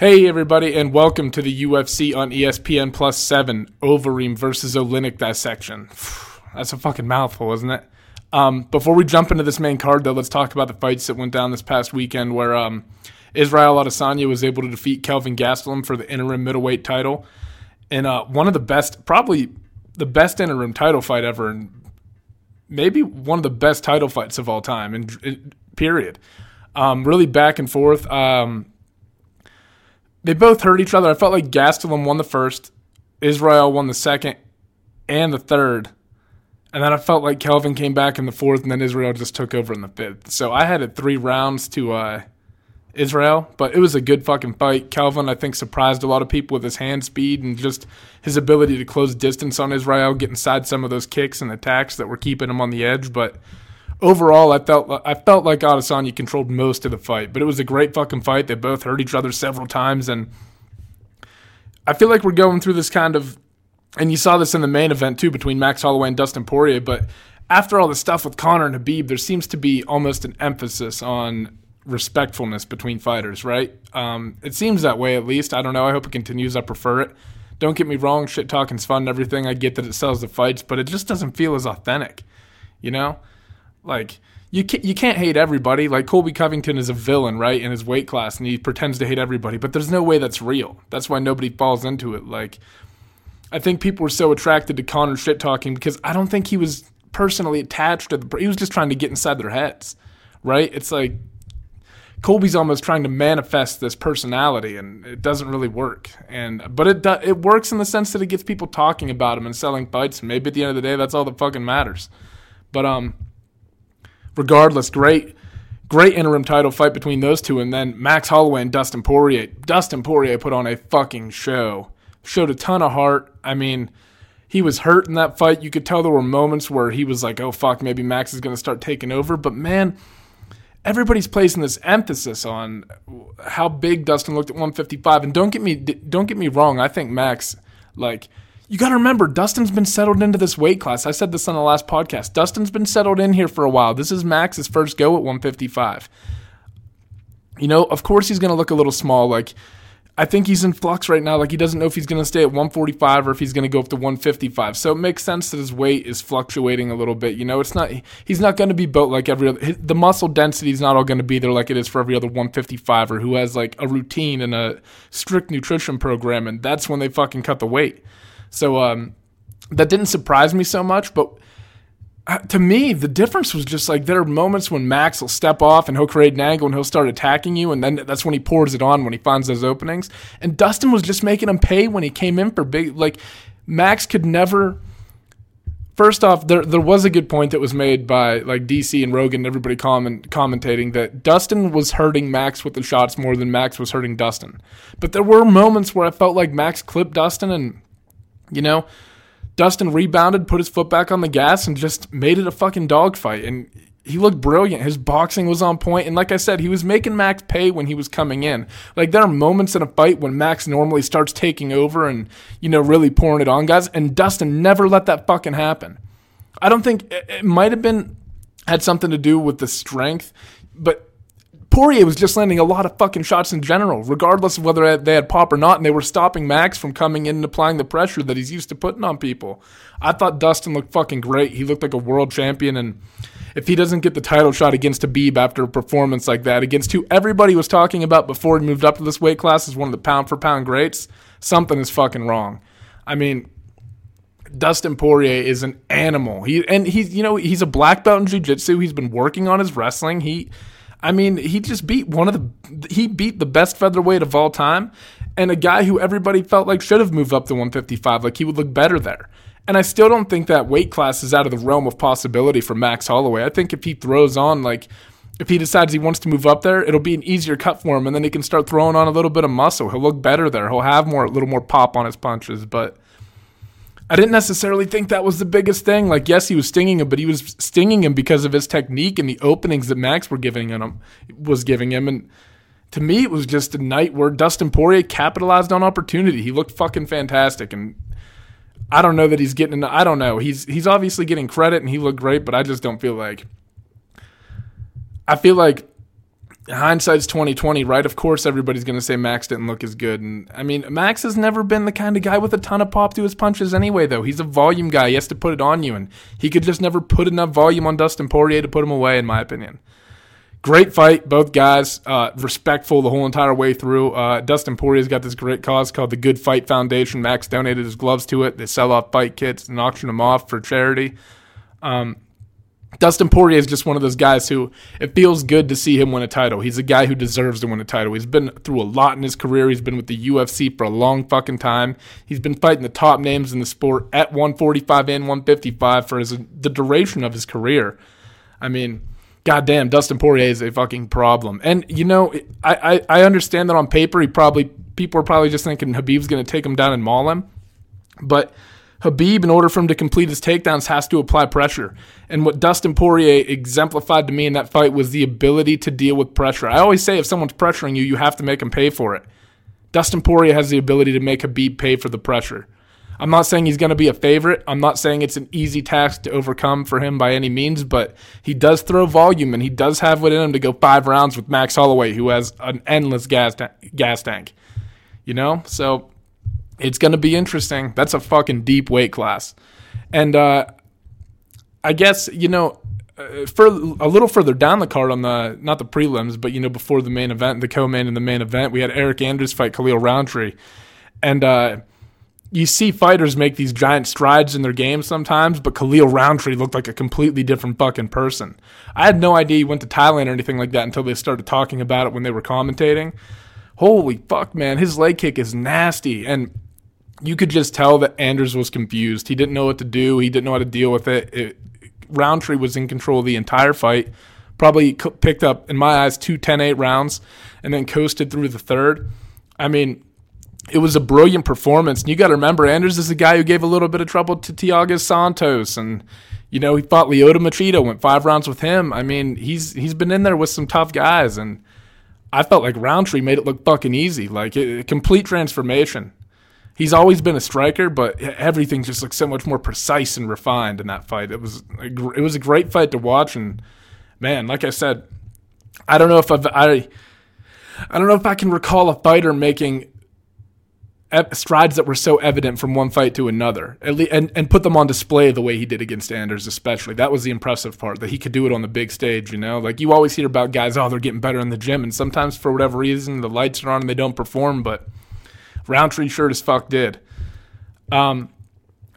Hey everybody, and welcome to the UFC on ESPN Plus Seven Overeem versus Oleinik dissection. That's a fucking mouthful, isn't it? Um, before we jump into this main card, though, let's talk about the fights that went down this past weekend, where um, Israel Adesanya was able to defeat Kelvin Gastelum for the interim middleweight title, and uh, one of the best, probably the best interim title fight ever, and maybe one of the best title fights of all time. And period, um, really back and forth. Um, they both hurt each other. I felt like Gastelum won the first, Israel won the second, and the third. And then I felt like Kelvin came back in the fourth, and then Israel just took over in the fifth. So I had it three rounds to uh, Israel, but it was a good fucking fight. Kelvin, I think, surprised a lot of people with his hand speed and just his ability to close distance on Israel, get inside some of those kicks and attacks that were keeping him on the edge. But overall, I felt I felt like Adesanya controlled most of the fight, but it was a great fucking fight. They both hurt each other several times, and I feel like we're going through this kind of, and you saw this in the main event too between Max Holloway and Dustin Poirier. But after all the stuff with Conor and Khabib, there seems to be almost an emphasis on respectfulness between fighters, right? Um, it seems that way at least. I don't know. I hope it continues. I prefer it. Don't get me wrong, shit talking's fun and everything. I get that it sells the fights, but it just doesn't feel as authentic, you know? Like you can't, you can't hate everybody. Like Colby Covington is a villain, right, in his weight class, and he pretends to hate everybody. But there's no way that's real. That's why nobody falls into it. Like I think people were so attracted to Conor shit talking because I don't think he was personally attached to the. He was just trying to get inside their heads, right? It's like Colby's almost trying to manifest this personality, and it doesn't really work. And but it do, it works in the sense that it gets people talking about him and selling fights. Maybe at the end of the day, that's all that fucking matters. But um regardless, great, great interim title fight between those two, and then Max Holloway and Dustin Poirier. Dustin Poirier put on a fucking show, showed a ton of heart. I mean, he was hurt in that fight. You could tell there were moments where he was like, "Oh fuck, maybe Max is going to start taking over." But man, everybody's placing this emphasis on how big Dustin looked at 155. And don't get me, don't get me wrong. I think Max, like you got to remember, Dustin's been settled into this weight class. I said this on the last podcast. Dustin's been settled in here for a while. This is Max's first go at 155. You know, of course he's going to look a little small. Like, I think he's in flux right now. Like, he doesn't know if he's going to stay at 145 or if he's going to go up to 155. So it makes sense that his weight is fluctuating a little bit. You know, it's not, he's not going to be built like every other, the muscle density is not all going to be there like it is for every other 155 or who has like a routine and a strict nutrition program. And that's when they fucking cut the weight. So um, that didn't surprise me so much, but uh, to me, the difference was just like there are moments when Max will step off and he'll create an angle and he'll start attacking you, and then that's when he pours it on when he finds those openings. And Dustin was just making him pay when he came in for big. Like Max could never. First off, there there was a good point that was made by like DC and Rogan, and everybody comment, commentating that Dustin was hurting Max with the shots more than Max was hurting Dustin. But there were moments where I felt like Max clipped Dustin and you know, Dustin rebounded, put his foot back on the gas, and just made it a fucking dogfight. And he looked brilliant. His boxing was on point, and like I said, he was making Max pay when he was coming in. Like there are moments in a fight when Max normally starts taking over and you know really pouring it on guys, and Dustin never let that fucking happen. I don't think it, it might have been had something to do with the strength, but Poirier was just landing a lot of fucking shots in general, regardless of whether they had pop or not, and they were stopping Max from coming in and applying the pressure that he's used to putting on people. I thought Dustin looked fucking great. He looked like a world champion, and if he doesn't get the title shot against Khabib after a performance like that, against who everybody was talking about before he moved up to this weight class as one of the pound for pound greats, something is fucking wrong. I mean, Dustin Poirier is an animal. He and he's you know he's a black belt in jiu-jitsu. He's been working on his wrestling. He I mean, he just beat one of the he beat the best featherweight of all time and a guy who everybody felt like should have moved up to 155 like he would look better there. And I still don't think that weight class is out of the realm of possibility for Max Holloway. I think if he throws on like if he decides he wants to move up there, it'll be an easier cut for him and then he can start throwing on a little bit of muscle. He'll look better there. He'll have more a little more pop on his punches, but I didn't necessarily think that was the biggest thing. Like, yes, he was stinging him, but he was stinging him because of his technique and the openings that Max were giving him was giving him. And to me, it was just a night where Dustin Poirier capitalized on opportunity. He looked fucking fantastic, and I don't know that he's getting. I don't know. He's he's obviously getting credit, and he looked great, but I just don't feel like. I feel like hindsight's 2020, right? Of course, everybody's going to say Max didn't look as good. And I mean, Max has never been the kind of guy with a ton of pop to his punches anyway, though. He's a volume guy. He has to put it on you, and he could just never put enough volume on Dustin Poirier to put him away, in my opinion. Great fight, both guys. Uh, respectful the whole entire way through. Uh, Dustin Poirier's got this great cause called the Good Fight Foundation. Max donated his gloves to it. They sell off fight kits and auction them off for charity. Um, Dustin Poirier is just one of those guys who it feels good to see him win a title. He's a guy who deserves to win a title. He's been through a lot in his career. He's been with the UFC for a long fucking time. He's been fighting the top names in the sport at 145 and 155 for his, the duration of his career. I mean, goddamn, Dustin Poirier is a fucking problem. And you know, I, I, I understand that on paper he probably people are probably just thinking Khabib's going to take him down and maul him, but Khabib, in order for him to complete his takedowns, has to apply pressure. And what Dustin Poirier exemplified to me in that fight was the ability to deal with pressure. I always say if someone's pressuring you, you have to make them pay for it. Dustin Poirier has the ability to make Khabib pay for the pressure. I'm not saying he's going to be a favorite. I'm not saying it's an easy task to overcome for him by any means, but he does throw volume and he does have it in him to go five rounds with Max Holloway, who has an endless gas, ta- gas tank. You know? So it's going to be interesting. That's a fucking deep weight class. And uh, I guess, you know, uh, for a little further down the card on the not the prelims, but you know before the main event, the co-main and the main event, we had Eric Anders fight Khalil Rountree, and uh, you see fighters make these giant strides in their game sometimes, but Khalil Rountree looked like a completely different fucking person. I had no idea he went to Thailand or anything like that until they started talking about it when they were commentating. Holy fuck, man, his leg kick is nasty, and you could just tell that Anders was confused. He didn't know what to do. He didn't know how to deal with it. it Rountree was in control of the entire fight. Probably picked up, in my eyes, two 10-8 rounds, and then coasted through the third. I mean, it was a brilliant performance. And you got to remember, Anders is a guy who gave a little bit of trouble to Thiago Santos, and you know he fought Lyoto Machida, went five rounds with him. I mean, he's he's been in there with some tough guys, and I felt like Rountree made it look fucking easy, like a complete transformation. He's always been a striker, but everything just looks so much more precise and refined in that fight. It was a, it was a great fight to watch, and man, like I said, I don't know if I've, I I don't know if I can recall a fighter making strides that were so evident from one fight to another, and and put them on display the way he did against Anders, especially. That was the impressive part that he could do it on the big stage. You know, like you always hear about guys, oh, they're getting better in the gym, and sometimes for whatever reason the lights are on and they don't perform, but Rountree shirt as fuck did. Um,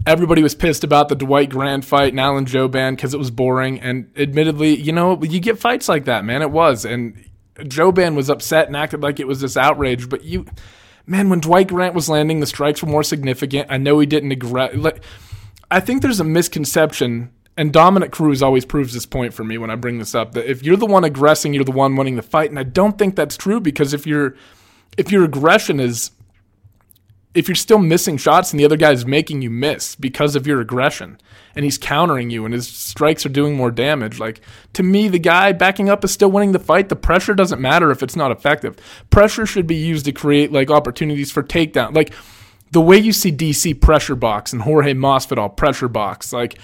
everybody was pissed about the Dwight Grant fight and Alan Jouban because it was boring, and admittedly, you know, you get fights like that, man. It was, and Jouban was upset and acted like it was this outrage, but you man, when Dwight Grant was landing, the strikes were more significant. I know he didn't aggress. Like, I think there's a misconception, and Dominick Cruz always proves this point for me when I bring this up that if you're the one aggressing, you're the one winning the fight, and I don't think that's true because if your if your aggression is if you're still missing shots and the other guy is making you miss because of your aggression and he's countering you and his strikes are doing more damage like to me the guy backing up is still winning the fight. The pressure doesn't matter if it's not effective. Pressure should be used to create like opportunities for takedown. Like the way you see DC pressure box and Jorge Masvidal pressure box like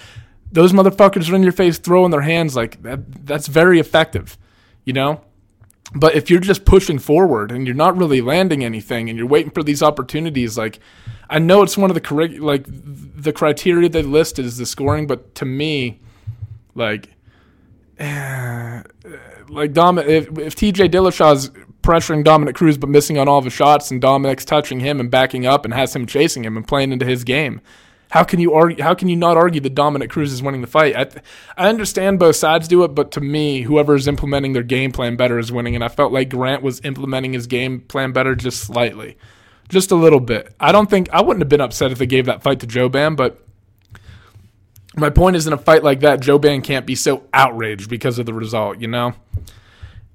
those motherfuckers are in your face throwing their hands like that, that's very effective you know but if you're just pushing forward and you're not really landing anything and you're waiting for these opportunities, like I know it's one of the correct like the criteria they list is the scoring, but to me, like uh, like Dom, if, if TJ Dillashaw's pressuring Dominick Cruz but missing on all his shots and Dominick's touching him and backing up and has him chasing him and playing into his game, how can you argue? How can you not argue that Dominick Cruz is winning the fight? I, I understand both sides do it, but to me, whoever is implementing their game plan better is winning. And I felt like Grant was implementing his game plan better just slightly, just a little bit. I don't think I wouldn't have been upset if they gave that fight to Jouban, but my point is, in a fight like that, Jouban can't be so outraged because of the result, you know.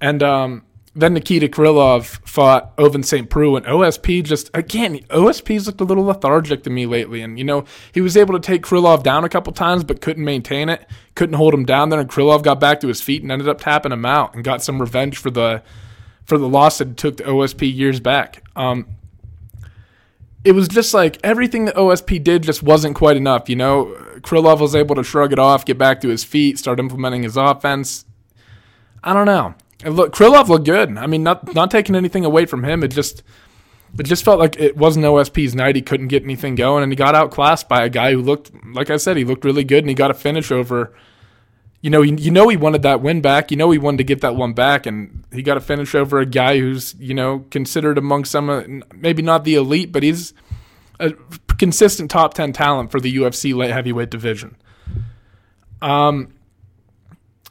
And um, then Nikita Krylov fought Ovince St. Preux, and OSP just, again, OSP's looked a little lethargic to me lately. And, you know, he was able to take Krylov down a couple times, but couldn't maintain it, couldn't hold him down there. And Krylov got back to his feet and ended up tapping him out and got some revenge for the for the loss that took to OSP years back. Um, it was just like everything that OSP did just wasn't quite enough. You know, Krylov was able to shrug it off, get back to his feet, start implementing his offense. I don't know. And look, Krylov looked good. I mean, not not taking anything away from him. It just it just felt like it wasn't OSP's night. He couldn't get anything going, and he got outclassed by a guy who looked, like I said, he looked really good, and he got a finish over. You know, you, you know he wanted that win back. You know he wanted to get that one back, and he got a finish over a guy who's you know considered among some, uh, maybe not the elite, but he's a consistent top ten talent for the UFC light heavyweight division. Um,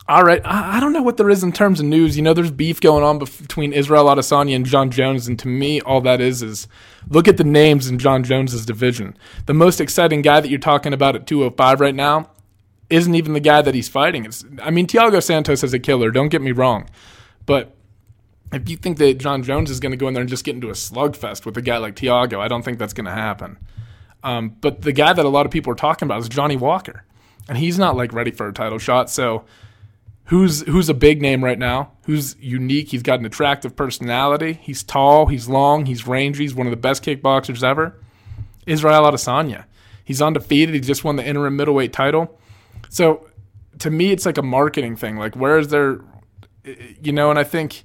all right, I, don't know what there is in terms of news. You know, there's beef going on between Israel Adesanya and Jon Jones, and to me, all that is is look at the names in Jon Jones's division. The most exciting guy that you're talking about at 205 right now isn't even the guy that he's fighting. It's, I mean, Thiago Santos is a killer. Don't get me wrong, but if you think that Jon Jones is going to go in there and just get into a slugfest with a guy like Thiago, I don't think that's going to happen. Um, but the guy that a lot of people are talking about is Johnny Walker, and he's not like ready for a title shot. So who's who's a big name right now, who's unique. He's got an attractive personality. He's tall, he's long, he's rangy. He's one of the best kickboxers ever. Israel Adesanya. He's undefeated. He just won the interim middleweight title. So to me, it's like a marketing thing. Like, where is there, you know? And I think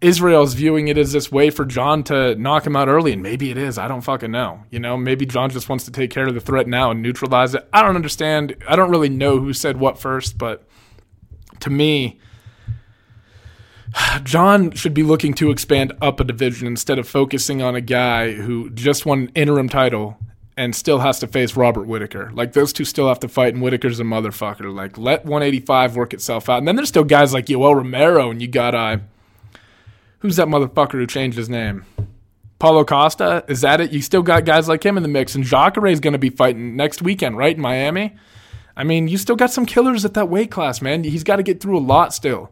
Israel's viewing it as this way for John to knock him out early, and maybe it is. I don't fucking know. You know, maybe John just wants to take care of the threat now and neutralize it. I don't understand. I don't really know who said what first, but to me, John should be looking to expand up a division instead of focusing on a guy who just won an interim title and still has to face Robert Whittaker. Like those two still have to fight, and Whittaker's a motherfucker. Like let 185 work itself out, and then there's still guys like Yoel Romero, and you got uh, who's that motherfucker who changed his name? Paulo Costa, is that it? You still got guys like him in the mix, and Jacare is going to be fighting next weekend, right in Miami. I mean, you still got some killers at that weight class, man. He's got to get through a lot still.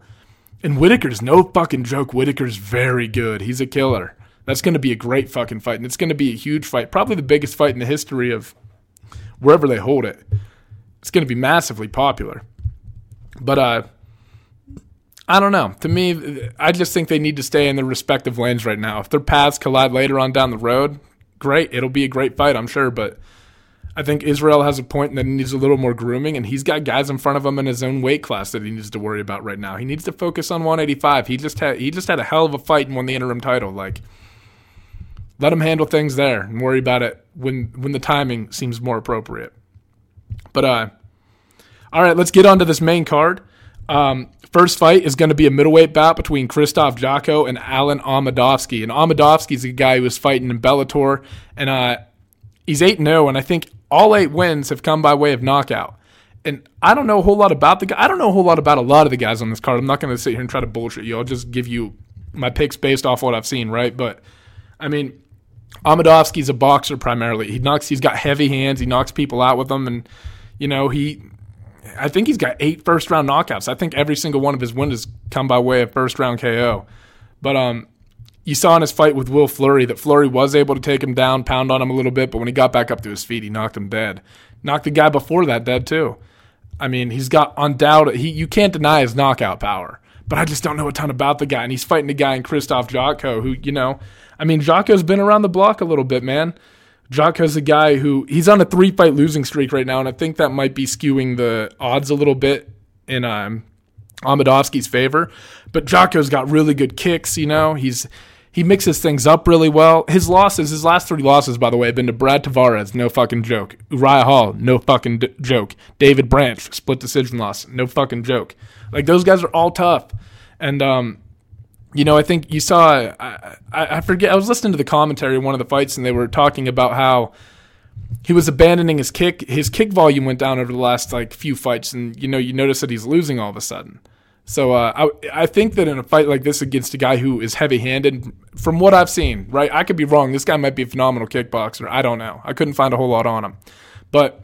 And Whittaker's no fucking joke. Whittaker's very good. He's a killer. That's going to be a great fucking fight, and it's going to be a huge fight. Probably the biggest fight in the history of wherever they hold it. It's going to be massively popular. But uh, I don't know. To me, I just think they need to stay in their respective lanes right now. If their paths collide later on down the road, great. It'll be a great fight, I'm sure. But I think Israel has a point that he needs a little more grooming, and he's got guys in front of him in his own weight class that he needs to worry about right now. He needs to focus on 185. He just had he just had a hell of a fight and won the interim title. Like, let him handle things there and worry about it when when the timing seems more appropriate. But uh, all right, let's get on to this main card. Um, first fight is going to be a middleweight bout between Christoph Jotko and Alen Amedovski. And Amedovski's a guy who was fighting in Bellator, and uh, he's 8 0, and I think all eight wins have come by way of knockout. And I don't know a whole lot about the guy. I don't know a whole lot about a lot of the guys on this card. I'm not going to sit here and try to bullshit you. I'll just give you my picks based off what I've seen, right? But I mean, Amedovski's a boxer primarily. He knocks. He's got heavy hands. He knocks people out with them, and you know he. I think he's got eight first round knockouts. I think every single one of his wins has come by way of first round KO. But um, you saw in his fight with Will Fleury that Fleury was able to take him down, pound on him a little bit, but when he got back up to his feet, he knocked him dead. Knocked the guy before that dead too. I mean, he's got undoubted. He you can't deny his knockout power, but I just don't know a ton about the guy. And he's fighting a guy in Christoph Jotko, who you know, I mean, Jotko's been around the block a little bit, man. Jotko's a guy who he's on a three fight losing streak right now, and I think that might be skewing the odds a little bit in um, Amedovski's favor. But Jotko's got really good kicks, you know. He's he mixes things up really well. His losses, his last three losses, by the way, have been to Brad Tavares, no fucking joke. Uriah Hall, no fucking d- joke. David Branch, split decision loss, no fucking joke. Like those guys are all tough, and um, you know, I think you saw. I, I, I forget. I was listening to the commentary of one of the fights, and they were talking about how he was abandoning his kick. His kick volume went down over the last like few fights, and you know, you notice that he's losing all of a sudden. So uh, I I think that in a fight like this against a guy who is heavy handed, from what I've seen, right, I could be wrong. This guy might be a phenomenal kickboxer. I don't know. I couldn't find a whole lot on him, but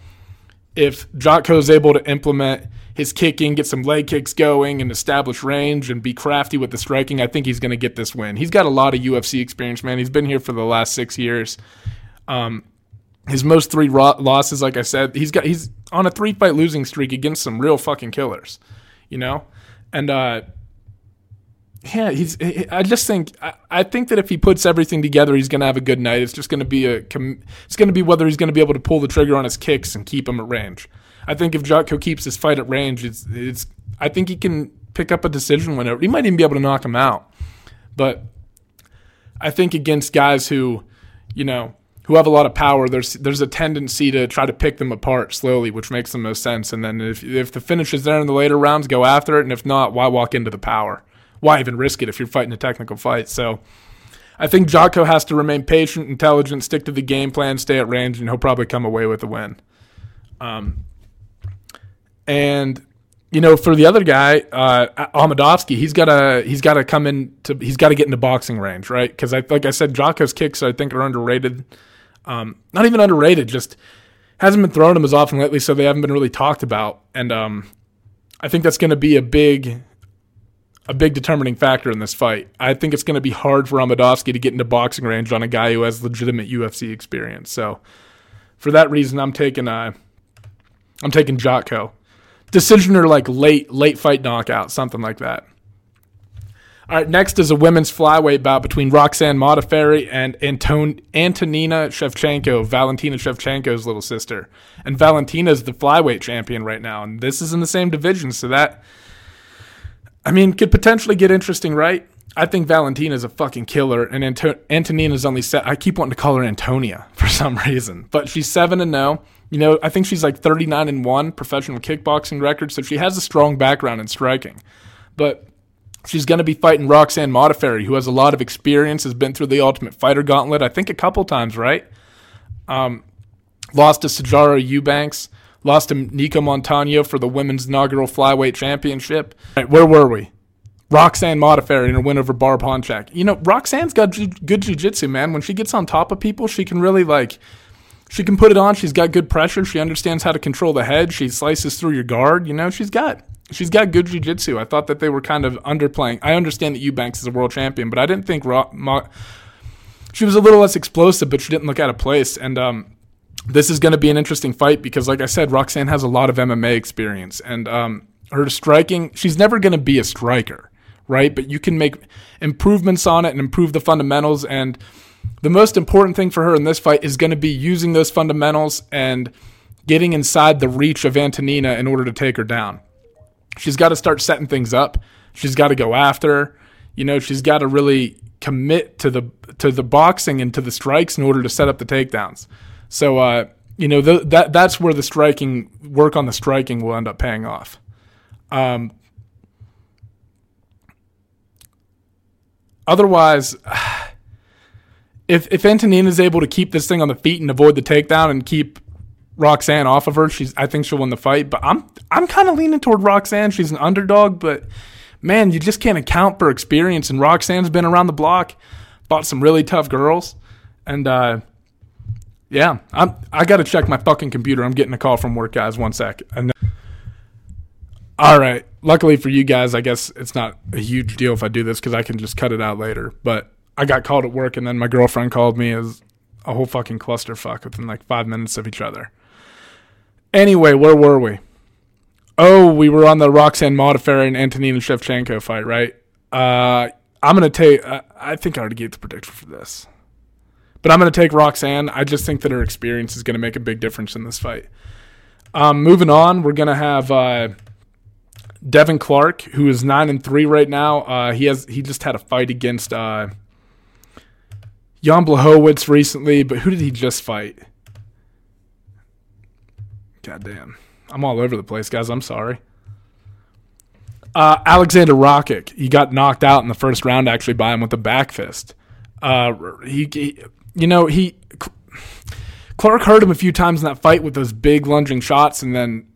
if Jotko is able to implement his kicking, get some leg kicks going, and establish range and be crafty with the striking, I think he's going to get this win. He's got a lot of UFC experience, man. He's been here for the last six years. Um, his most three losses, like I said, he's got he's on a three fight losing streak against some real fucking killers, you know and uh, yeah, he's. I just think I, think that if he puts everything together, he's going to have a good night. It's just going to be a. It's going to be whether he's going to be able to pull the trigger on his kicks and keep him at range. I think if Jotko keeps his fight at range, it's it's. I think he can pick up a decision win. He might even be able to knock him out. But I think against guys who, you know, who have a lot of power, there's there's a tendency to try to pick them apart slowly, which makes the most sense. And then if if the finish is there in the later rounds, go after it. And if not, why walk into the power? Why even risk it if you're fighting a technical fight? So I think Jotko has to remain patient, intelligent, stick to the game plan, stay at range, and he'll probably come away with a win. Um, and you know, for the other guy, uh, Amedovski, he's got to he's got to come in to he's got to get into boxing range, right? Because I like I said, Jotko's kicks I think are underrated. Um, not even underrated, just hasn't been thrown them as often lately, so they haven't been really talked about. And um, I think that's going to be a big a big determining factor in this fight. I think it's going to be hard for Amedovski to get into boxing range on a guy who has legitimate UFC experience. So for that reason, I'm taking uh, I'm taking Jotko. Decision or like late late fight knockout, something like that. All right, next is a women's flyweight bout between Roxanne Modafferi and Anton- Antonina Shevchenko, Valentina Shevchenko's little sister. And Valentina is the flyweight champion right now, and this is in the same division, so that I mean, could potentially get interesting, right? I think Valentina's a fucking killer, and Anto- Antonina's only set. I keep wanting to call her Antonia for some reason, but she's seven and zero. You know, I think she's like thirty nine and one professional kickboxing record, so she has a strong background in striking. But she's going to be fighting Roxanne Modafferi, who has a lot of experience, has been through the Ultimate Fighter Gauntlet, I think a couple times, right? Um, lost to Sijara Eubanks. Lost to Nicco Montaño for the women's inaugural flyweight championship. Right, where were we? Roxanne Modafferi in a win over Barb Honchak. You know, Roxanne's got ju- good jiu-jitsu, man. When she gets on top of people, she can really like she can put it on. She's got good pressure. She understands how to control the head. She slices through your guard. You know, she's got she's got good jiu-jitsu. I thought that they were kind of underplaying. I understand that Eubanks is a world champion, but I didn't think Ro- Mo- she was a little less explosive, but she didn't look out of place. And um, this is going to be an interesting fight because, like I said, Roxanne has a lot of MMA experience, and um, her striking, she's never going to be a striker, right? But you can make improvements on it and improve the fundamentals. And the most important thing for her in this fight is going to be using those fundamentals and getting inside the reach of Antonina in order to take her down. She's got to start setting things up. She's got to go after. You know, she's got to really commit to the to the boxing and to the strikes in order to set up the takedowns. So, uh, you know, th- that that's where the striking work on the striking will end up paying off. Um, otherwise, if if Antonina is able to keep this thing on the feet and avoid the takedown and keep Roxanne off of her, she's I think she'll win the fight. But I'm I'm kind of leaning toward Roxanne. She's an underdog, but man, you just can't account for experience. And Roxanne's been around the block, fought some really tough girls, and uh, yeah, I'm. I got to check my fucking computer. I'm getting a call from work, guys. One sec. And all right. Luckily for you guys, I guess it's not a huge deal if I do this because I can just cut it out later. But I got called at work, and then my girlfriend called me as a whole fucking clusterfuck within like five minutes of each other. Anyway, where were we? Oh, we were on the Roxanne Modafferi and Antonina Shevchenko fight, right? Uh, I'm gonna take. Uh, I think I already gave the prediction for this. But I'm going to take Roxanne. I just think that her experience is going to make a big difference in this fight. Um, moving on, we're going to have uh, Devin Clark, who is nine and three right now. Uh, he has he just had a fight against uh, Jan Blachowicz recently, but who did he just fight? God damn. I'm all over the place, guys. I'm sorry. Uh, Alexander Rakic, he got knocked out in the first round actually by him with a back fist. Uh, he, he, you know, he Clark hurt him a few times in that fight with those big lunging shots, and then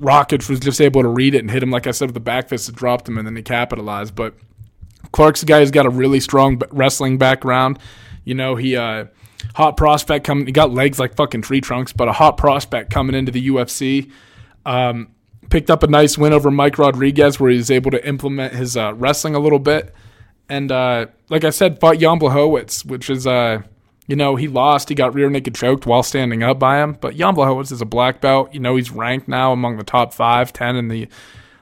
Rakic was just able to read it and hit him, like I said, with the back fist that dropped him, and then he capitalized. But Clark's a guy who's got a really strong wrestling background. You know, he uh, hot prospect coming. He got legs like fucking tree trunks, but a hot prospect coming into the UFC. Um, picked up a nice win over Mike Rodriguez, where he was able to implement his uh, wrestling a little bit. And uh, like I said, fought Jan Blachowicz, which is uh, you know, he lost. He got rear naked choked while standing up by him. But Jan Blachowicz is a black belt. You know, he's ranked now among the top five, ten in the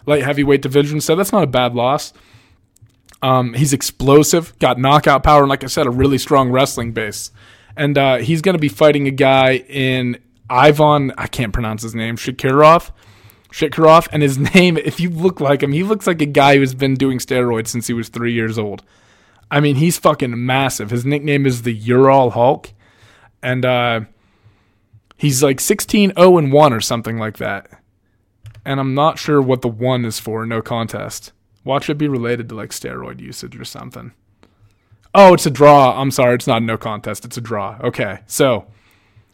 light heavyweight division. So that's not a bad loss. Um, he's explosive, got knockout power, and like I said, a really strong wrestling base. And uh, he's going to be fighting a guy in Ivan, I can't pronounce his name, Shakirov, Shikarov, and his name, if you look like him, he looks like a guy who's been doing steroids since he was three years old. I mean, he's fucking massive. His nickname is the Ural Hulk, and uh, he's like 16 0 and 1 or something like that. And I'm not sure what the one is for, no contest. Watch it be related to like steroid usage or something. Oh, it's a draw. I'm sorry, it's not no contest. It's a draw. Okay. So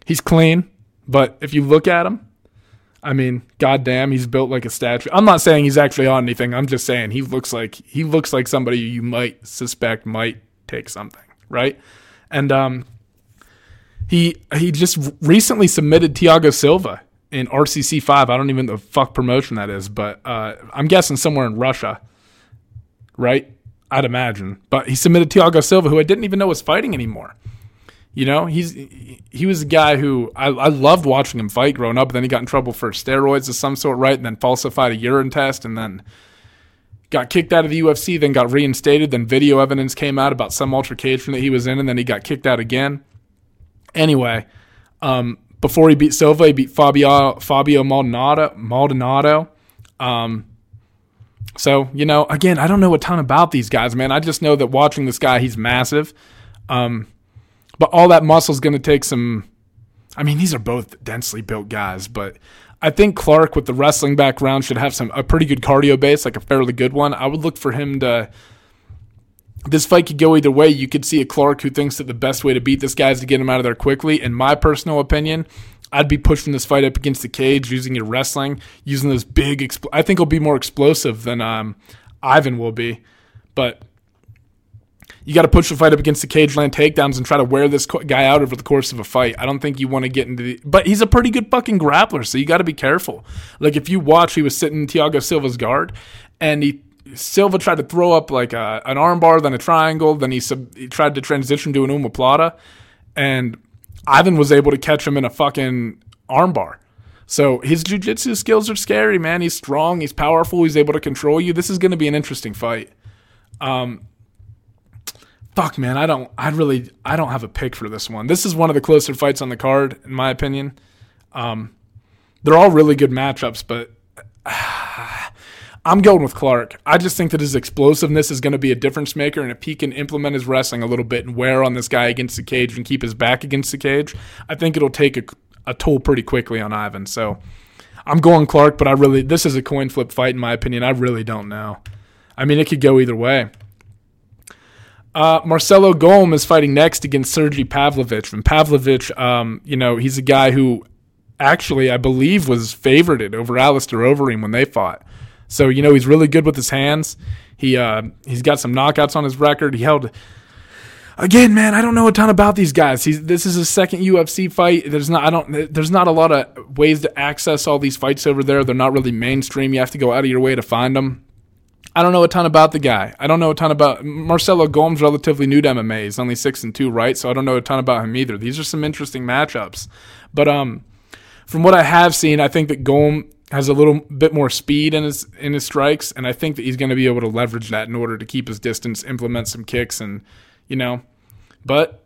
he's clean, but if you look at him, I mean, goddamn, he's built like a statue. I'm not saying he's actually on anything. I'm just saying he looks like he looks like somebody you might suspect might take something, right? And um, he he just recently submitted Thiago Silva in RCC five. I don't even know the fuck promotion that is, but uh, I'm guessing somewhere in Russia, right? I'd imagine. But he submitted Thiago Silva, who I didn't even know was fighting anymore. You know, he's he was a guy who I, I loved watching him fight growing up. Then he got in trouble for steroids of some sort, right? And then falsified a urine test, and then got kicked out of the UFC. Then got reinstated. Then video evidence came out about some altercation that he was in, and then he got kicked out again. Anyway, um, before he beat Silva, he beat Fabio Fabio Maldonado. Maldonado. Um, so you know, again, I don't know a ton about these guys, man. I just know that watching this guy, he's massive. Um, but all that muscle is going to take some. I mean, these are both densely built guys, but I think Clark, with the wrestling background, should have some a pretty good cardio base, like a fairly good one. I would look for him to. This fight could go either way. You could see a Clark who thinks that the best way to beat this guy is to get him out of there quickly. In my personal opinion, I'd be pushing this fight up against the cage, using your wrestling, using those big. Expl- I think he'll be more explosive than um, Ivan will be, but you got to push the fight up against the cage land takedowns and try to wear this guy out over the course of a fight. I don't think you want to get into the. But he's a pretty good fucking grappler, so you got to be careful. Like if you watch, he was sitting in Thiago Silva's guard, and he Silva tried to throw up like a, an armbar, then a triangle, then he, sub, he tried to transition to an omoplata, and Ivan was able to catch him in a fucking armbar. So his jiu-jitsu skills are scary, man. He's strong, he's powerful, he's able to control you. This is going to be an interesting fight. Um, fuck man, I don't I really I don't have a pick for this one. This is one of the closer fights on the card in my opinion. Um, they're all really good matchups, but I'm going with Clark. I just think that his explosiveness is going to be a difference maker, and if he can implement his wrestling a little bit and wear on this guy against the cage and keep his back against the cage, I think it'll take a, a toll pretty quickly on Ivan. So I'm going Clark, but I really this is a coin flip fight in my opinion. I really don't know. I mean, it could go either way. Uh, Marcelo Golm is fighting next against Sergey Pavlovich. And Pavlovich, um, you know, he's a guy who actually, I believe, was favorited over Alistair Overeem when they fought. So, you know, he's really good with his hands. He uh, he's got some knockouts on his record. He held again, man, I don't know a ton about these guys. He's, this is his second UFC fight. There's not I don't there's not a lot of ways to access all these fights over there. They're not really mainstream. You have to go out of your way to find them. I don't know a ton about the guy. I don't know a ton about Marcelo Golm. relatively new to MMA. He's only six and two, right? So I don't know a ton about him either. These are some interesting matchups. But um, from what I have seen, I think that Golm has a little bit more speed in his in his strikes, and I think that he's going to be able to leverage that in order to keep his distance, implement some kicks, and you know. But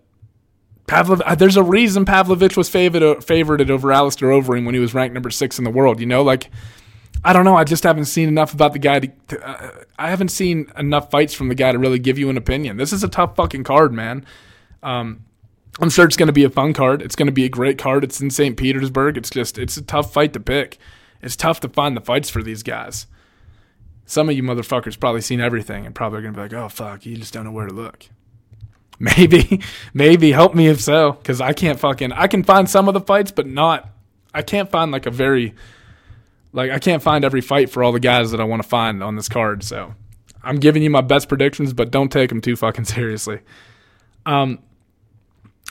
Pavlov, uh, there's a reason Pavlovich was favored favored over Alistair Overeem when he was ranked number six in the world. You know, like I don't know. I just haven't seen enough about the guy. To, to uh, I haven't seen enough fights from the guy to really give you an opinion. This is a tough fucking card, man. Um, I'm sure it's going to be a fun card. It's going to be a great card. It's in St. Petersburg. It's just it's a tough fight to pick. It's tough to find the fights for these guys. Some of you motherfuckers probably seen everything and probably going to be like, "Oh fuck, you just don't know where to look." Maybe, maybe help me if so, because I can't fucking I can find some of the fights, but not. I can't find like a very like I can't find every fight for all the guys that I want to find on this card. So I'm giving you my best predictions, but don't take them too fucking seriously. Um,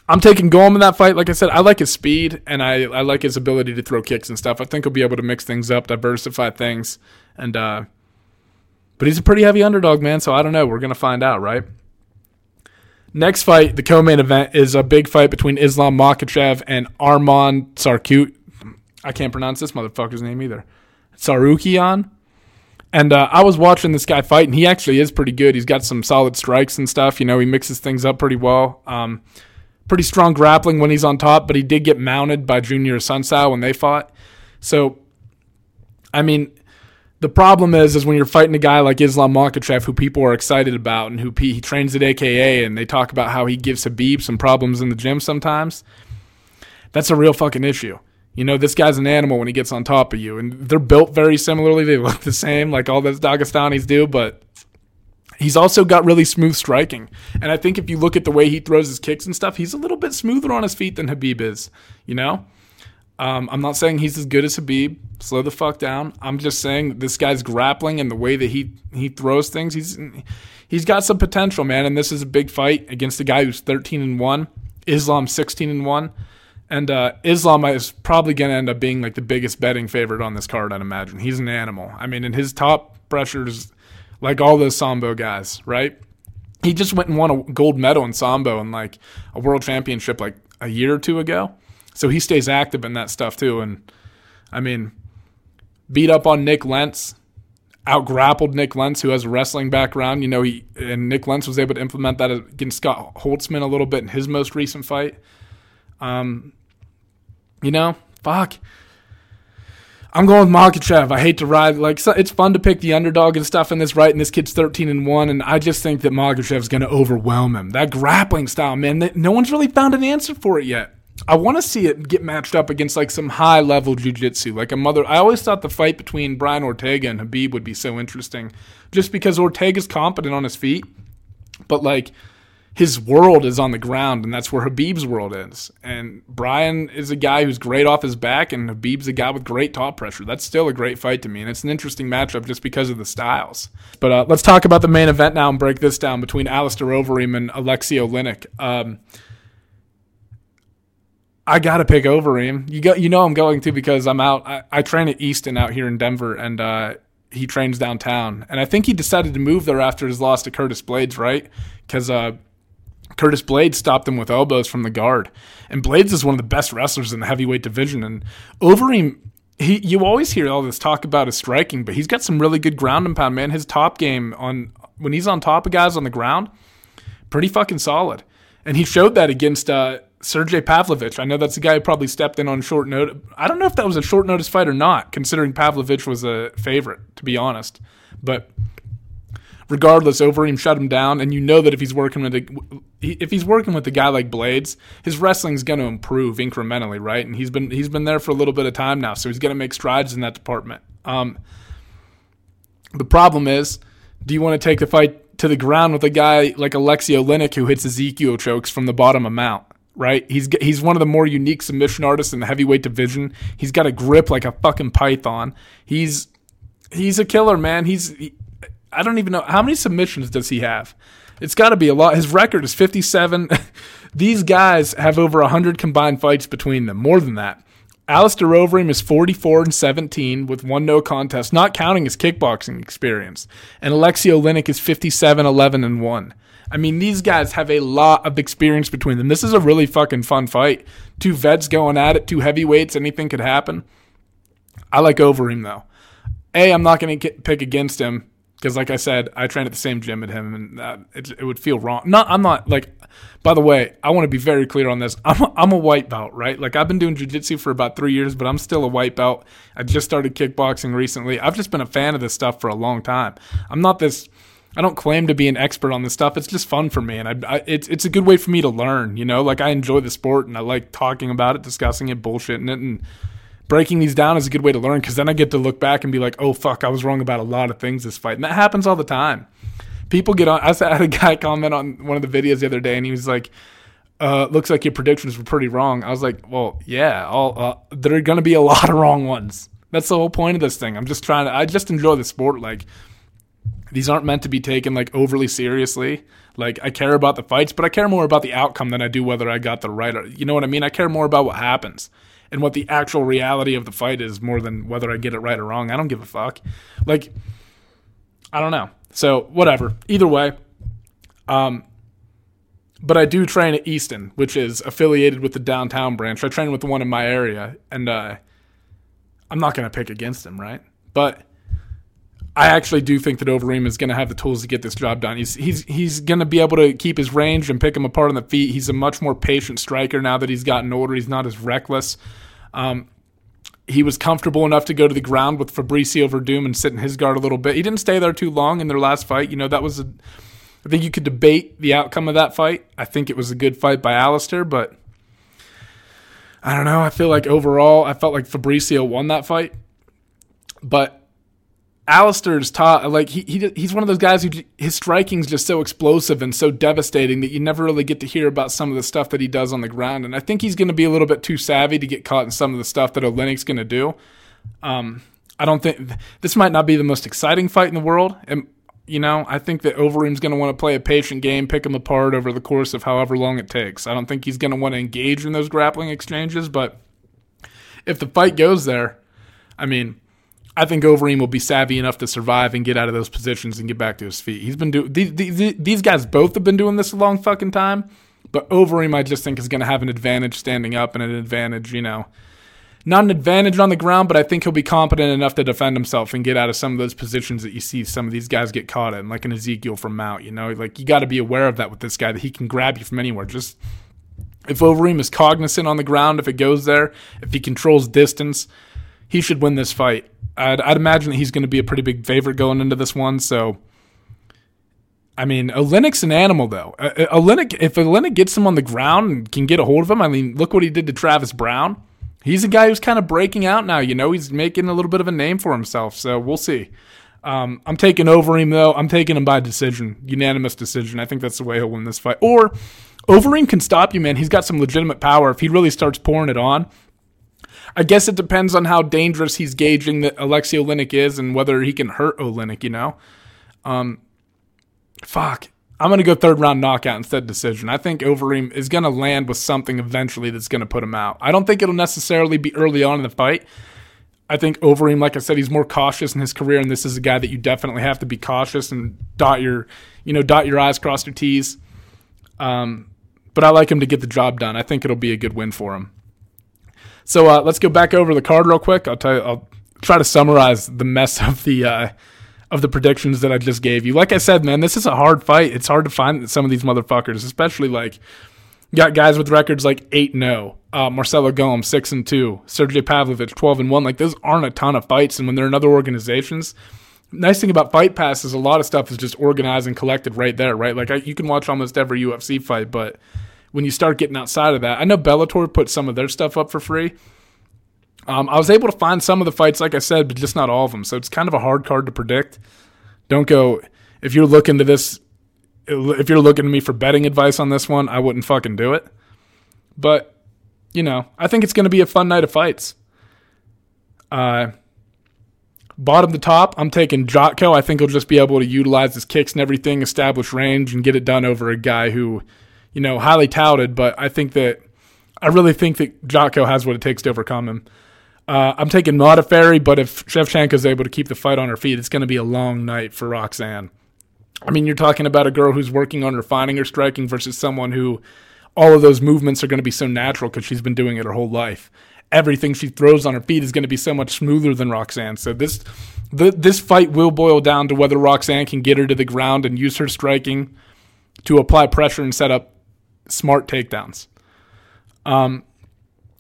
I'm taking Golm in that fight. Like I said, I like his speed and I, I like his ability to throw kicks and stuff. I think he'll be able to mix things up, diversify things, and uh, but he's a pretty heavy underdog, man. So I don't know. We're gonna find out, right? Next fight, the co-main event, is a big fight between Islam Makhachev and Arman Tsarukyan. I can't pronounce this motherfucker's name either. Tsarukyan. And uh, I was watching this guy fight, and he actually is pretty good. He's got some solid strikes and stuff. You know, he mixes things up pretty well. Um, pretty strong grappling when he's on top, but he did get mounted by Junior Sunsao when they fought. So I mean, the problem is, is when you're fighting a guy like Islam Makhachev, who people are excited about, and who he trains at AKA, and they talk about how he gives Khabib some problems in the gym sometimes. That's a real fucking issue. You know, this guy's an animal when he gets on top of you, and they're built very similarly. They look the same, like all those Dagestanis do, but he's also got really smooth striking. And I think if you look at the way he throws his kicks and stuff, he's a little bit smoother on his feet than Khabib is. You know, um, I'm not saying he's as good as Khabib. Slow the fuck down. I'm just saying this guy's grappling and the way that he he throws things. He's he's got some potential, man. And this is a big fight against a guy who's 13 and one. Islam 16 and one. And uh, Islam is probably going to end up being like the biggest betting favorite on this card, I'd imagine. He's an animal. I mean, in his top pressures, like all those Sambo guys, right? He just went and won a gold medal in Sambo and like a world championship like a year or two ago. So he stays active in that stuff too. And I mean, beat up on Nik Lentz, out grappled Nik Lentz, who has a wrestling background. You know, he and Nik Lentz was able to implement that against Scott Holtzman a little bit in his most recent fight. Um, you know, fuck. I'm going with Makhachev. I hate to ride like it's fun to pick the underdog and stuff in this right, and this kid's 13 and one, and I just think that Makhachev's going to overwhelm him. That grappling style, man, that no one's really found an answer for it yet. I want to see it get matched up against like some high level jiu-jitsu, like a mother. I always thought the fight between Brian Ortega and Khabib would be so interesting, just because Ortega's competent on his feet, but like his world is on the ground, and that's where Khabib's world is. And Brian is a guy who's great off his back, and Khabib's a guy with great top pressure. That's still a great fight to me, and it's an interesting matchup just because of the styles. But uh, let's talk about the main event now and break this down between Alistair Overeem and Alexei Oleinik. Um, I gotta pick Overeem. You go, you know I'm going to because I'm out. I, I train at Easton out here in Denver, and uh, he trains downtown. And I think he decided to move there after his loss to Curtis Blaydes, right? Because uh, Curtis Blaydes stopped him with elbows from the guard, and Blaydes is one of the best wrestlers in the heavyweight division. And Overeem, he you always hear all this talk about his striking, but he's got some really good ground and pound. Man, his top game on when he's on top of guys on the ground, pretty fucking solid. And he showed that against. Uh, Sergey Pavlovich. I know that's a guy who probably stepped in on short notice. I don't know if that was a short notice fight or not, considering Pavlovich was a favorite, to be honest. But regardless, Overeem shut him down, and you know that if he's working with a, if he's working with a guy like Blaydes, his wrestling's going to improve incrementally, right? And he's been he's been there for a little bit of time now, so he's going to make strides in that department. Um, the problem is, do you want to take the fight to the ground with a guy like Alexei Oleinik who hits Ezekiel chokes from the bottom of mount? right? He's he's one of the more unique submission artists in the heavyweight division. He's got a grip like a fucking python. He's he's a killer, man. He's he, I don't even know how many submissions does he have. It's got to be a lot. His record is 57. These guys have over 100 combined fights between them, more than that. Alistair Overeem is 44 and 17 with one no contest, not counting his kickboxing experience. And Alexei Oleinik is 57, 11 and 1. I mean, these guys have a lot of experience between them. This is a really fucking fun fight. Two vets going at it, two heavyweights, anything could happen. I like Overeem though. A, I'm not going to pick against him because, like I said, I train at the same gym at him, and uh, it, it, would feel wrong. Not, I'm not like. By the way, I want to be very clear on this. I'm a, I'm a white belt, right? Like I've been doing jujitsu for about three years, but I'm still a white belt. I just started kickboxing recently. I've just been a fan of this stuff for a long time. I'm not this I don't claim to be an expert on this stuff. It's just fun for me, and I, I, it's it's a good way for me to learn. You know, like I enjoy the sport, and I like talking about it, discussing it, bullshitting it, and breaking these down is a good way to learn because then I get to look back and be like, oh fuck, I was wrong about a lot of things this fight, and that happens all the time. People get on. I had a guy comment on one of the videos the other day, and he was like. Uh, looks like your predictions were pretty wrong. I was like, well, yeah, uh, there are going to be a lot of wrong ones. That's the whole point of this thing. I'm just trying to, I just enjoy the sport. Like, these aren't meant to be taken like overly seriously. Like I care about the fights, but I care more about the outcome than I do whether I got the right. Or, you know what I mean? I care more about what happens and what the actual reality of the fight is more than whether I get it right or wrong. I don't give a fuck. Like I don't know. So whatever. Either way, um, but I do train at Easton, which is affiliated with the downtown branch. I train with the one in my area, and uh, I'm not to pick against him, right? But I actually do think that Overeem is going to have the tools to get this job done. He's he's he's going to be able to keep his range and pick him apart on the feet. He's a much more patient striker now that he's gotten older. He's not as reckless. Um, he was comfortable enough to go to the ground with Fabricio Werdum and sit in his guard a little bit. He didn't stay there too long in their last fight. You know, that was a. I think you could debate the outcome of that fight. I think it was a good fight by Alistair, but I don't know. I feel like overall, I felt like Fabricio won that fight. But Alistair's taught like he, he he's one of those guys who his striking's just so explosive and so devastating that you never really get to hear about some of the stuff that he does on the ground. And I think he's going to be a little bit too savvy to get caught in some of the stuff that Oleinik's going to do. Um, I don't think this might not be the most exciting fight in the world, and you know I think that Overeem's going to want to play a patient game, pick him apart over the course of however long it takes. I don't think he's going to want to engage in those grappling exchanges, but if the fight goes there, I mean I think Overeem will be savvy enough to survive and get out of those positions and get back to his feet. He's been doing these, these, these guys both have been doing this a long fucking time, but Overeem I just think is going to have an advantage standing up and an advantage, you know, not an advantage on the ground, but I think he'll be competent enough to defend himself and get out of some of those positions that you see some of these guys get caught in, like an Ezekiel from Mount. You know, like you got to be aware of that with this guy that he can grab you from anywhere. Just if Overeem is cognizant on the ground, if it goes there, if he controls distance, he should win this fight. I'd, I'd imagine that he's going to be a pretty big favorite going into this one. So, I mean, Oleinik's an animal, though. Oleinik, if Oleinik gets him on the ground and can get a hold of him, I mean, look what he did to Travis Browne. He's a guy who's kind of breaking out now. You know, he's making a little bit of a name for himself. So we'll see. Um, I'm taking Overeem though. I'm taking him by decision, unanimous decision. I think that's the way he'll win this fight. Or Overeem can stop you, man. He's got some legitimate power. If he really starts pouring it on, I guess it depends on how dangerous he's gauging that Alexei Oleinik is and whether he can hurt Oleinik, you know? Um, fuck. I'm going to go third round knockout instead decision. I think Overeem is going to land with something eventually that's going to put him out. I don't think it'll necessarily be early on in the fight. I think Overeem, like I said, he's more cautious in his career, and this is a guy that you definitely have to be cautious and dot your, you know, dot your I's, cross your T's. Um, but I like him to get the job done. I think it'll be a good win for him. So uh, let's go back over the card real quick. I'll tell you. I'll try to summarize the mess of the uh, of the predictions that I just gave you. Like I said, man, this is a hard fight. It's hard to find some of these motherfuckers, especially like got guys with records like eight and zero. Oh, uh, Marcelo Golm six and two, Sergey Pavlovich twelve and one. Like those aren't a ton of fights, and when they're in other organizations, nice thing about Fight Pass is a lot of stuff is just organized and collected right there, right? Like I, you can watch almost every UFC fight, but when you start getting outside of that. I know Bellator put some of their stuff up for free. Um, I was able to find some of the fights, like I said, but just not all of them. So it's kind of a hard card to predict. Don't go if you're looking to this. If you're looking to me for betting advice on this one, I wouldn't fucking do it. But you know, I think it's going to be a fun night of fights. Uh, bottom to top, I'm taking Jotko. I think he'll just be able to utilize his kicks and everything, establish range, and get it done over a guy who you know, highly touted, but I think that I really think that Jotko has what it takes to overcome him. Uh, I'm taking Modafferi, but if Shevchenko is able to keep the fight on her feet, it's going to be a long night for Roxanne. I mean, you're talking about a girl who's working on refining her striking versus someone who all of those movements are going to be so natural because she's been doing it her whole life. Everything she throws on her feet is going to be so much smoother than Roxanne. So this this fight will boil down to whether Roxanne can get her to the ground and use her striking to apply pressure and set up smart takedowns. Um,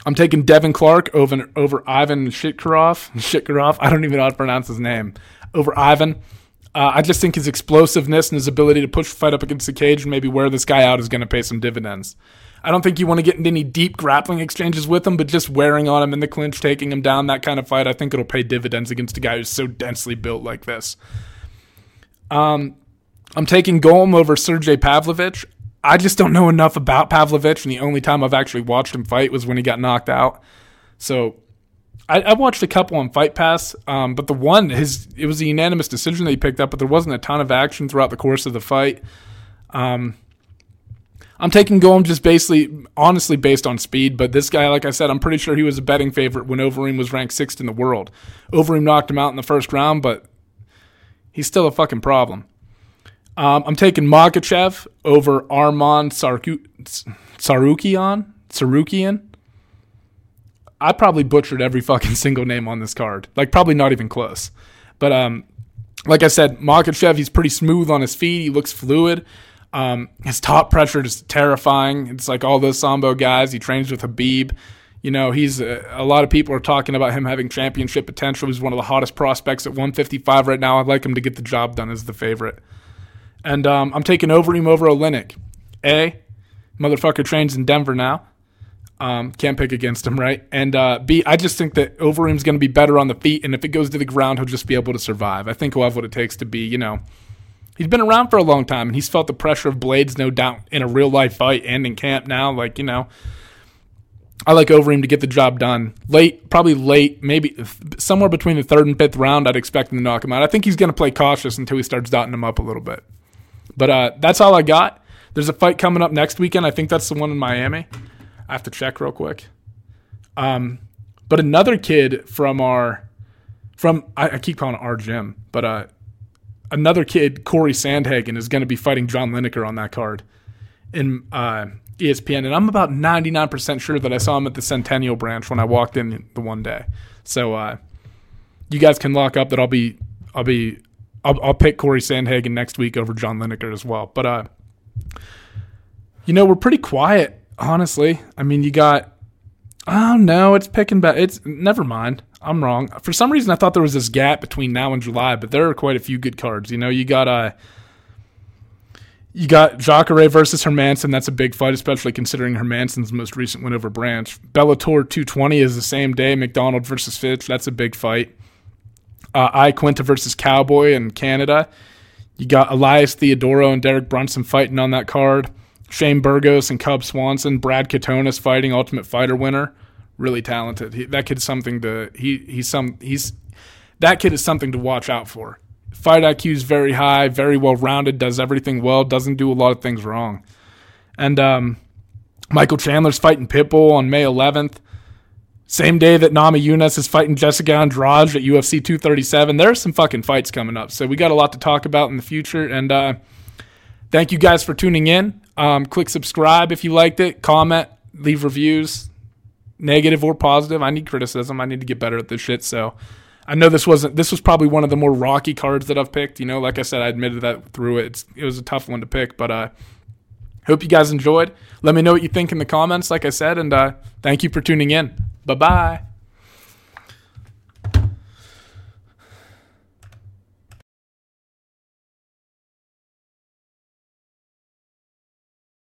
I'm taking Devin Clark over over Ivan Shitkarov. Shitkarov. I don't even know how to pronounce his name. Over Ivan. Uh, I just think his explosiveness and his ability to push fight up against the cage and maybe wear this guy out is going to pay some dividends. I don't think you want to get into any deep grappling exchanges with him, but just wearing on him in the clinch, taking him down, that kind of fight, I think it'll pay dividends against a guy who's so densely built like this. Um, I'm taking Golm over Sergey Pavlovich. I just don't know enough about Pavlovich, and the only time I've actually watched him fight was when he got knocked out. So I, I watched a couple on Fight Pass, um, but the one his it was a unanimous decision that he picked up, but there wasn't a ton of action throughout the course of the fight. Um, I'm taking Golm just basically, honestly, based on speed. But this guy, like I said, I'm pretty sure he was a betting favorite when Overeem was ranked sixth in the world. Overeem knocked him out in the first round, but he's still a fucking problem. Um, I'm taking Makhachev over Arman Sarku- Sarukian. Tsarukyan. I probably butchered every fucking single name on this card. Like probably not even close. But um, like I said, Makhachev, he's pretty smooth on his feet. He looks fluid. Um, his top pressure is terrifying. It's like all those Sambo guys. He trains with Khabib. You know, he's uh, a lot of people are talking about him having championship potential. He's one of the hottest prospects at 155 right now. I'd like him to get the job done as the favorite. And um, I'm taking Overeem over Oleinik. A, motherfucker trains in Denver now. Um, can't pick against him, right? And uh, B, I just think that Overeem's going to be better on the feet, and if it goes to the ground, he'll just be able to survive. I think he'll have what it takes to be, you know, he's been around for a long time, and he's felt the pressure of Blaydes, no doubt, in a real life fight and in camp now. Like, you know, I like Overeem to get the job done. Late, probably late, maybe somewhere between the third and fifth round, I'd expect him to knock him out. I think he's going to play cautious until he starts dotting him up a little bit. But uh, that's all I got. There's a fight coming up next weekend. I think that's the one in Miami. I have to check real quick. Um, but another kid from our, from I, I keep calling it our gym, but uh, another kid, Corey Sandhagen, is going to be fighting John Lineker on that card in uh, ESPN, and I'm about 99% sure that I saw him at the Centennial branch when I walked in the one day. So uh, you guys can lock up that I'll be I'll be I'll, I'll pick Corey Sandhagen next week over John Lineker as well. But uh, you know, we're pretty quiet, honestly. I mean, you got oh no, it's picking back. It's never mind. I'm wrong. For some reason, I thought there was this gap between now and July, but there are quite a few good cards. You know, you got uh, you got Jacare versus Hermansson. That's a big fight, especially considering Hermansson's most recent win over Branch. Bellator 220 is the same day. McDonald versus Fitch. That's a big fight uh, Iaquinta versus Cowboy in Canada. You got Elias Theodorou and Derek Brunson fighting on that card. Shane Burgos and Cub Swanson. Brad Katonis fighting Ultimate Fighter winner. Really talented. He, that kid's something to he he's some he's that kid is something to watch out for. Fight IQ is very high, very well rounded, does everything well, doesn't do a lot of things wrong. And um, Michael Chandler's fighting Pitbull on May 11th. Same day that Namajunas is fighting Jessica Andrade at UFC 237. There are some fucking fights coming up. So we got a lot to talk about in the future. And uh, thank you guys for tuning in. Um, click subscribe if you liked it. Comment, leave reviews, negative or positive. I need criticism. I need to get better at this shit. So I know this wasn't. This was probably one of the more rocky cards that I've picked. You know, like I said, I admitted that through it. It's, it was a tough one to pick, but uh, hope you guys enjoyed. Let me know what you think in the comments. Like I said, and uh, thank you for tuning in. Bye bye.